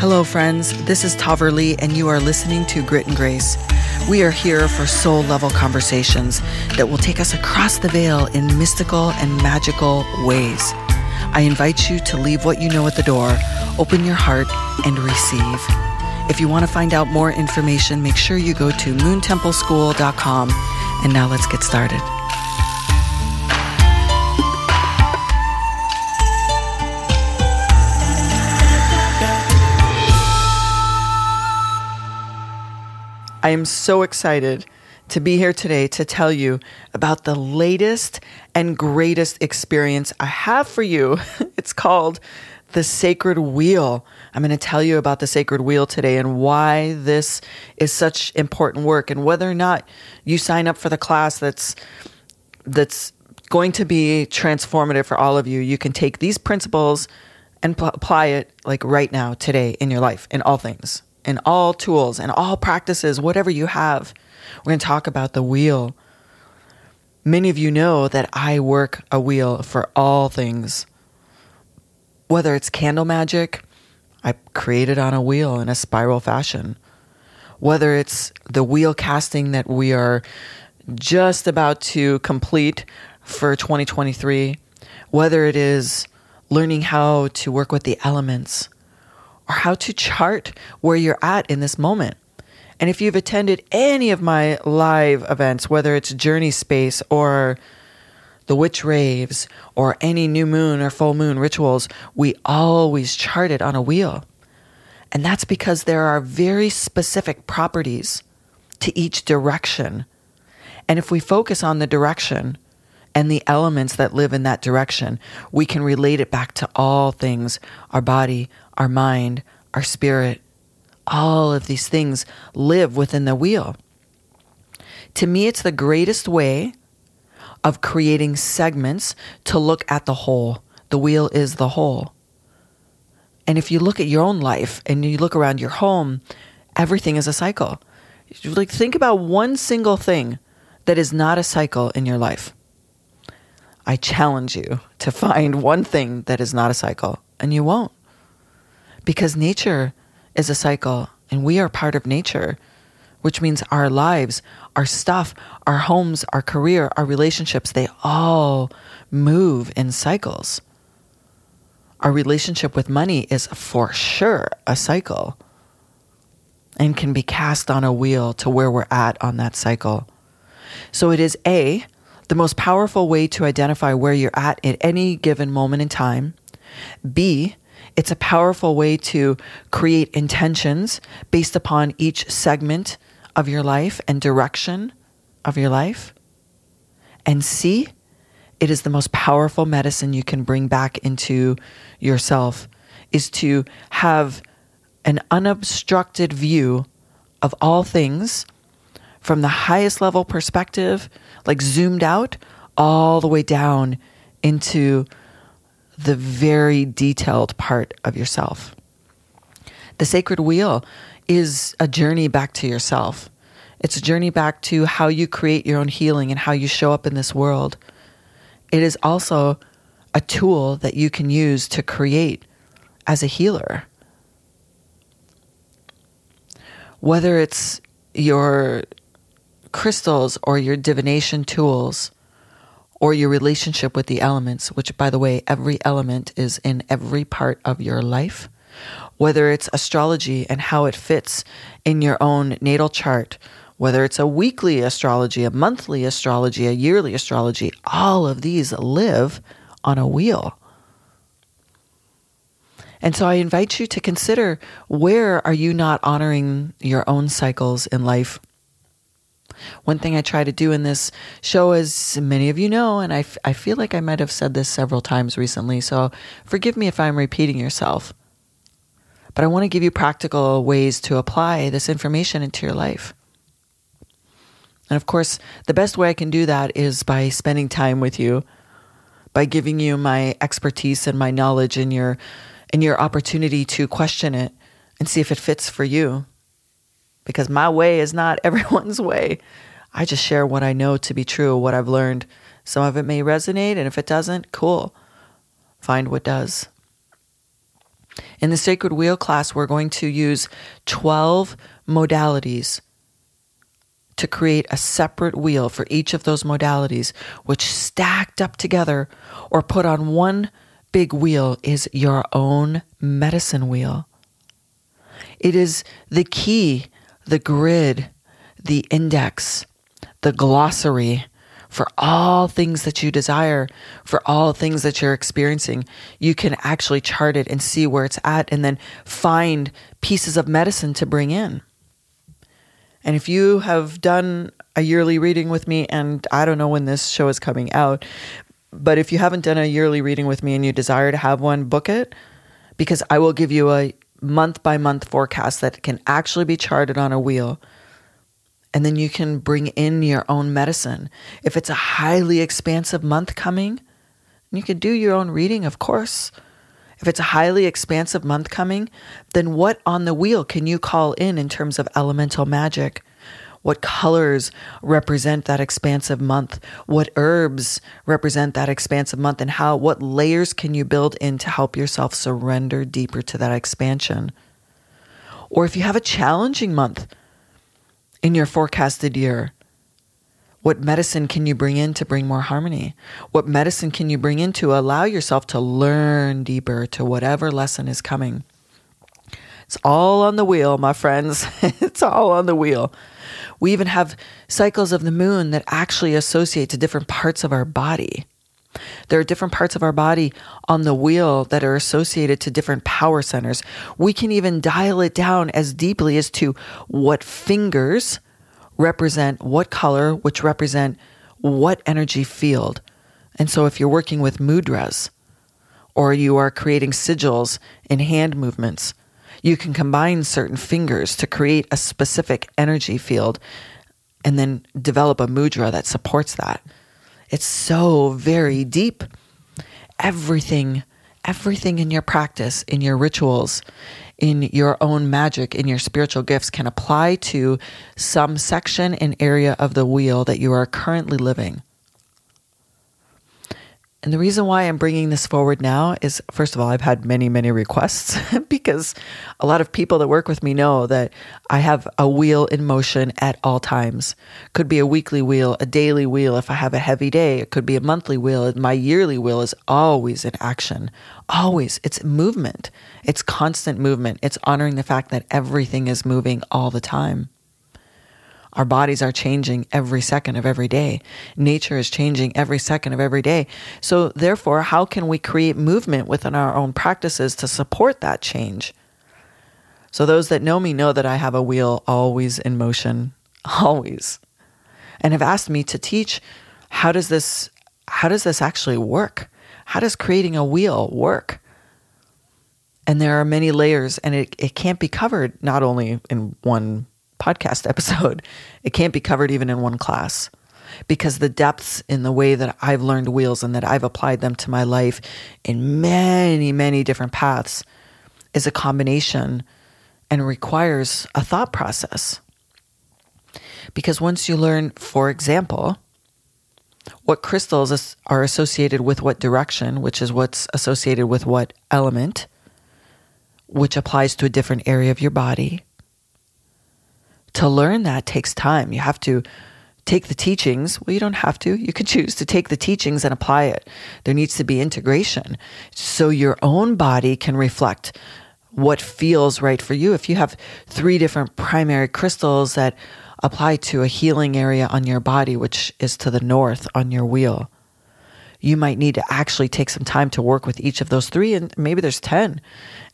Hello, friends. This is Taver Lee, and you are listening to Grit and Grace. We are here for soul level conversations that will take us across the veil in mystical and magical ways. I invite you to leave what you know at the door, open your heart, and receive. If you want to find out more information, make sure you go to moontempleschool.com. And now let's get started. I am so excited to be here today to tell you about the latest and greatest experience I have for you. It's called the Sacred Wheel. I'm going to tell you about the Sacred Wheel today and why this is such important work and whether or not you sign up for the class that's that's going to be transformative for all of you. You can take these principles and pl- apply it like right now today in your life in all things and all tools and all practices, whatever you have. We're going to talk about the wheel. Many of you know that I work a wheel for all things. Whether it's candle magic, I create it on a wheel in a spiral fashion. Whether it's the wheel casting that we are just about to complete for 2023, whether it is learning how to work with the elements, or how to chart where you're at in this moment. And if you've attended any of my live events, whether it's Journey Space or the witch raves or any new moon or full moon rituals, we always chart it on a wheel. And that's because there are very specific properties to each direction. And if we focus on the direction and the elements that live in that direction, we can relate it back to all things our body, our mind, our spirit, all of these things live within the wheel. To me, it's the greatest way of creating segments to look at the whole. The wheel is the whole. And if you look at your own life and you look around your home, everything is a cycle. Like think about one single thing that is not a cycle in your life. I challenge you to find one thing that is not a cycle, and you won't because nature is a cycle and we are part of nature, which means our lives, our stuff, our homes, our career, our relationships, they all move in cycles. Our relationship with money is for sure a cycle and can be cast on a wheel to where we're at on that cycle. So it is A, the most powerful way to identify where you're at at any given moment in time. B, it's a powerful way to create intentions based upon each segment of your life and direction of your life. And C, it is the most powerful medicine you can bring back into yourself is to have an unobstructed view of all things from the highest level perspective, like zoomed out, all the way down into the very detailed part of yourself. The sacred wheel is a journey back to yourself. It's a journey back to how you create your own healing and how you show up in this world. It is also a tool that you can use to create as a healer. Whether it's your crystals or your divination tools, or your relationship with the elements, which, by the way, every element is in every part of your life, whether it's astrology and how it fits in your own natal chart, whether it's a weekly astrology, a monthly astrology, a yearly astrology, all of these live on a wheel. And so I invite you to consider where are you not honoring your own cycles in life? One thing I try to do in this show, as many of you know, and I, f- I feel like I might have said this several times recently, so forgive me if I'm repeating yourself. But I want to give you practical ways to apply this information into your life. And of course, the best way I can do that is by spending time with you, by giving you my expertise and my knowledge and your and your opportunity to question it and see if it fits for you because my way is not everyone's way. I just share what I know to be true, what I've learned. Some of it may resonate, and if it doesn't, cool. Find what does. In the Sacred Wheel class, we're going to use 12 modalities to create a separate wheel for each of those modalities, which stacked up together or put on one big wheel is your own medicine wheel. It is the key, the grid, the index, the glossary for all things that you desire, for all things that you're experiencing. You can actually chart it and see where it's at and then find pieces of medicine to bring in. And if you have done a yearly reading with me, and I don't know when this show is coming out, but if you haven't done a yearly reading with me and you desire to have one, book it because I will give you a month by month forecast that can actually be charted on a wheel. And then you can bring in your own medicine. If it's a highly expansive month coming, you can do your own reading, of course. If it's a highly expansive month coming, then what on the wheel can you call in in terms of elemental magic? What colors represent that expansive month? What herbs represent that expansive month? And how, what layers can you build in to help yourself surrender deeper to that expansion? Or if you have a challenging month in your forecasted year, what medicine can you bring in to bring more harmony? What medicine can you bring in to allow yourself to learn deeper to whatever lesson is coming? It's all on the wheel, my friends. it's all on the wheel. We even have cycles of the moon that actually associate to different parts of our body. There are different parts of our body on the wheel that are associated to different power centers. We can even dial it down as deeply as to what fingers represent what color, which represent what energy field. And so if you're working with mudras or you are creating sigils in hand movements, you can combine certain fingers to create a specific energy field and then develop a mudra that supports that. It's so very deep. Everything, everything in your practice, in your rituals, in your own magic, in your spiritual gifts can apply to some section and area of the wheel that you are currently living. And the reason why I'm bringing this forward now is first of all, I've had many, many requests because a lot of people that work with me know that I have a wheel in motion at all times. Could be a weekly wheel, a daily wheel if I have a heavy day. It could be a monthly wheel. My yearly wheel is always in action. Always. It's movement. It's constant movement. It's honoring the fact that everything is moving all the time. Our bodies are changing every second of every day. Nature is changing every second of every day. So, therefore, how can we create movement within our own practices to support that change? So, those that know me know that I have a wheel always in motion, always, and have asked me to teach how does this how does this actually work? How does creating a wheel work? And there are many layers, and it, it can't be covered not only in one podcast episode. It can't be covered even in one class because the depths in the way that I've learned wheels and that I've applied them to my life in many, many different paths is a combination and requires a thought process. Because once you learn, for example, what crystals are associated with what direction, which is what's associated with what element, which applies to a different area of your body, to learn that takes time. You have to take the teachings. Well, you don't have to. You can choose to take the teachings and apply it. There needs to be integration so your own body can reflect what feels right for you. If you have three different primary crystals that apply to a healing area on your body, which is to the north on your wheel, you might need to actually take some time to work with each of those three, and maybe there's 10,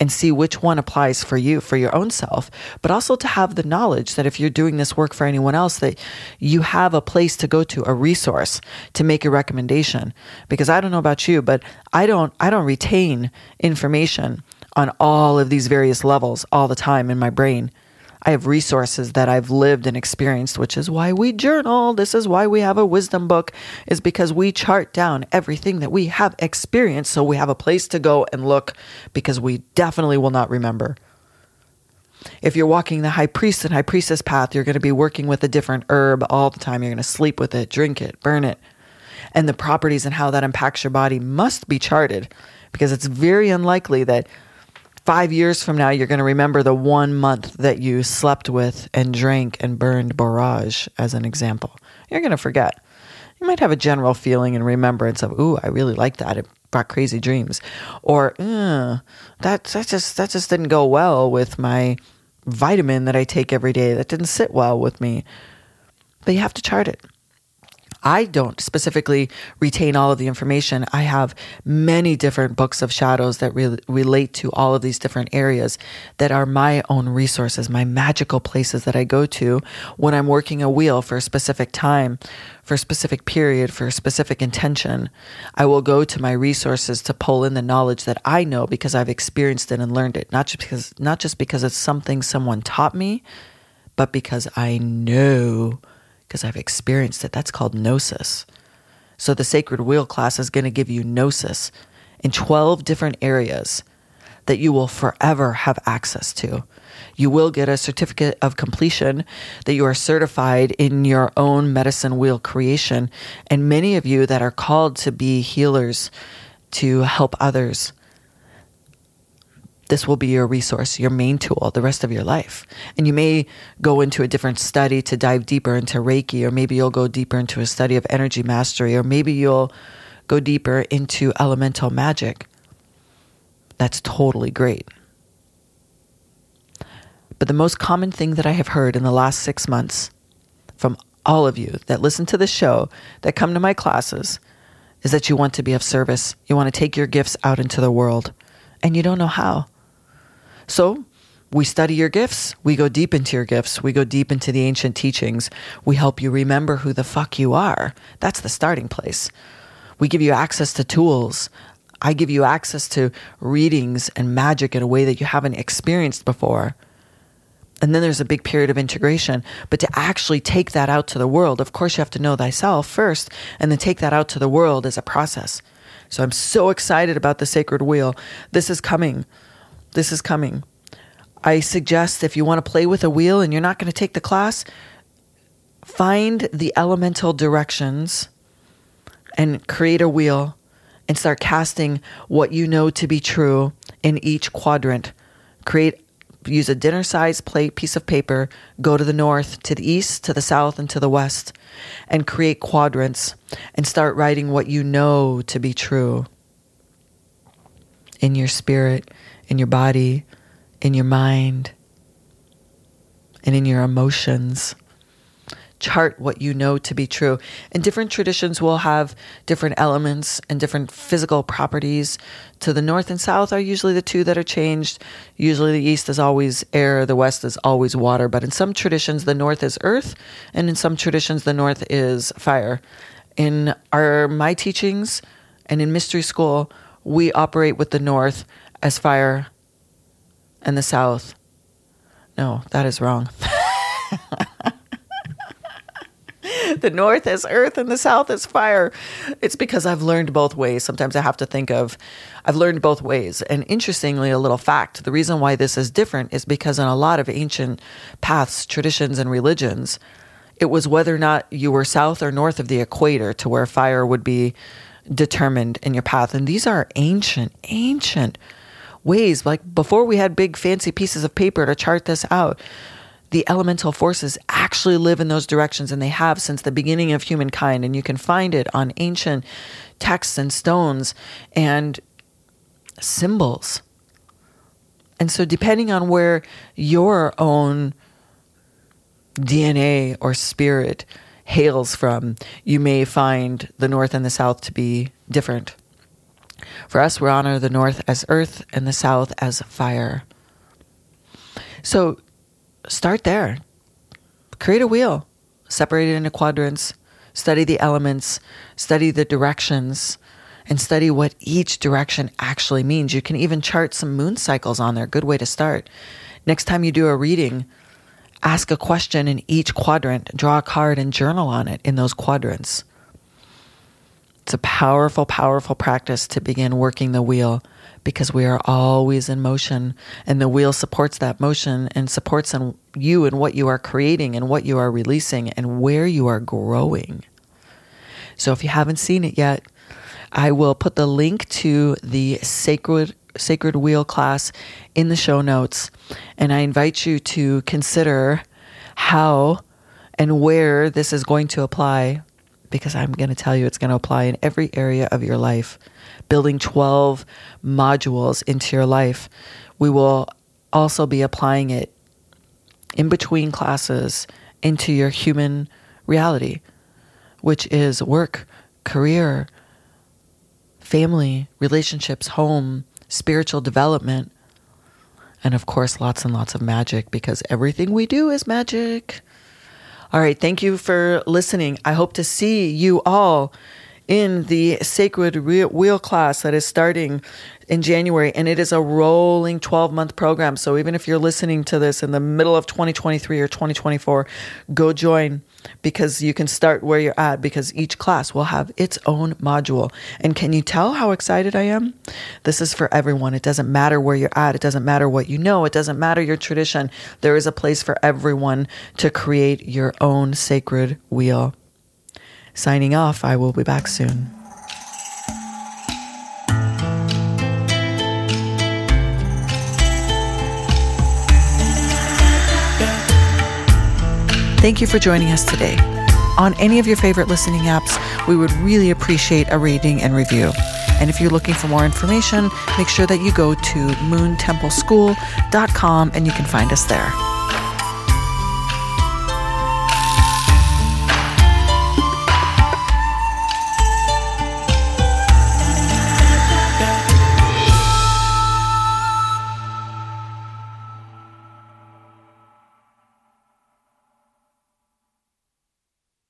and see which one applies for you, for your own self. But also to have the knowledge that if you're doing this work for anyone else, that you have a place to go to, a resource to make a recommendation. Because I don't know about you, but I don't, I don't retain information on all of these various levels all the time in my brain. I have resources that I've lived and experienced, which is why we journal. This is why we have a wisdom book, is because we chart down everything that we have experienced so we have a place to go and look because we definitely will not remember. If you're walking the high priest and high priestess path, you're going to be working with a different herb all the time. You're going to sleep with it, drink it, burn it. And the properties and how that impacts your body must be charted because it's very unlikely that five years from now, you're going to remember the one month that you slept with and drank and burned borage, as an example. You're going to forget. You might have a general feeling and remembrance of, ooh, I really like that. It brought crazy dreams. Or, uh, that, that, just, that just didn't go well with my vitamin that I take every day. That didn't sit well with me. But you have to chart it. I don't specifically retain all of the information. I have many different books of shadows that re- relate to all of these different areas that are my own resources, my magical places that I go to when I'm working a wheel for a specific time, for a specific period, for a specific intention. I will go to my resources to pull in the knowledge that I know because I've experienced it and learned it, not just because not just because it's something someone taught me, but because I know because I've experienced it. That's called gnosis. So the sacred wheel class is going to give you gnosis in 12 different areas that you will forever have access to. You will get a certificate of completion that you are certified in your own medicine wheel creation. And many of you that are called to be healers, to help others, this will be your resource, your main tool the rest of your life. And you may go into a different study to dive deeper into Reiki, or maybe you'll go deeper into a study of energy mastery, or maybe you'll go deeper into elemental magic. That's totally great. But the most common thing that I have heard in the last six months from all of you that listen to the show, that come to my classes, is that you want to be of service. You want to take your gifts out into the world, and you don't know how. So we study your gifts. We go deep into your gifts. We go deep into the ancient teachings. We help you remember who the fuck you are. That's the starting place. We give you access to tools. I give you access to readings and magic in a way that you haven't experienced before. And then there's a big period of integration. But to actually take that out to the world, of course, you have to know thyself first, and then take that out to the world is a process. So I'm so excited about the sacred wheel. This is coming. This is coming. I suggest if you want to play with a wheel and you're not going to take the class, find the elemental directions and create a wheel and start casting what you know to be true in each quadrant. Create use a dinner sized plate piece of paper, go to the north, to the east, to the south, and to the west, and create quadrants and start writing what you know to be true in your spirit in your body, in your mind, and in your emotions. Chart what you know to be true. And different traditions will have different elements and different physical properties. To the north and south are usually the two that are changed. Usually the east is always air, the west is always water. But in some traditions, the north is earth, and in some traditions, the north is fire. In our my teachings and in mystery school, we operate with the north as fire and the south. No, that is wrong. the north is earth and the south is fire. It's because I've learned both ways. Sometimes I have to think of, I've learned both ways. And interestingly, a little fact the reason why this is different is because in a lot of ancient paths, traditions, and religions, it was whether or not you were south or north of the equator to where fire would be determined in your path. And these are ancient, ancient ways. Like before we had big fancy pieces of paper to chart this out, the elemental forces actually live in those directions and they have since the beginning of humankind. And you can find it on ancient texts and stones and symbols. And so, depending on where your own DNA or spirit hails from, you may find the North and the South to be different. For us, we honor the north as earth and the south as fire. So start there. Create a wheel, separate it into quadrants, study the elements, study the directions, and study what each direction actually means. You can even chart some moon cycles on there. Good way to start. Next time you do a reading, ask a question in each quadrant, draw a card, and journal on it in those quadrants. It's a powerful, powerful practice to begin working the wheel because we are always in motion and the wheel supports that motion and supports in you and what you are creating and what you are releasing and where you are growing. So if you haven't seen it yet, I will put the link to the sacred sacred wheel class in the show notes. And I invite you to consider how and where this is going to apply because I'm going to tell you it's going to apply in every area of your life. Building 12 modules into your life. We will also be applying it in between classes into your human reality, which is work, career, family, relationships, home, spiritual development, and of course, lots and lots of magic because everything we do is magic. All right, thank you for listening. I hope to see you all in the Sacred Wheel class that is starting in January, and it is a rolling 12 month program. So even if you're listening to this in the middle of 2023 or 2024, go join because you can start where you're at because each class will have its own module. And can you tell how excited I am? This is for everyone. It doesn't matter where you're at, it doesn't matter what you know, it doesn't matter your tradition. There is a place for everyone to create your own sacred wheel. Signing off, I will be back soon. Thank you for joining us today. On any of your favorite listening apps, we would really appreciate a rating and review. And if you're looking for more information, make sure that you go to moontempleschool.com and you can find us there.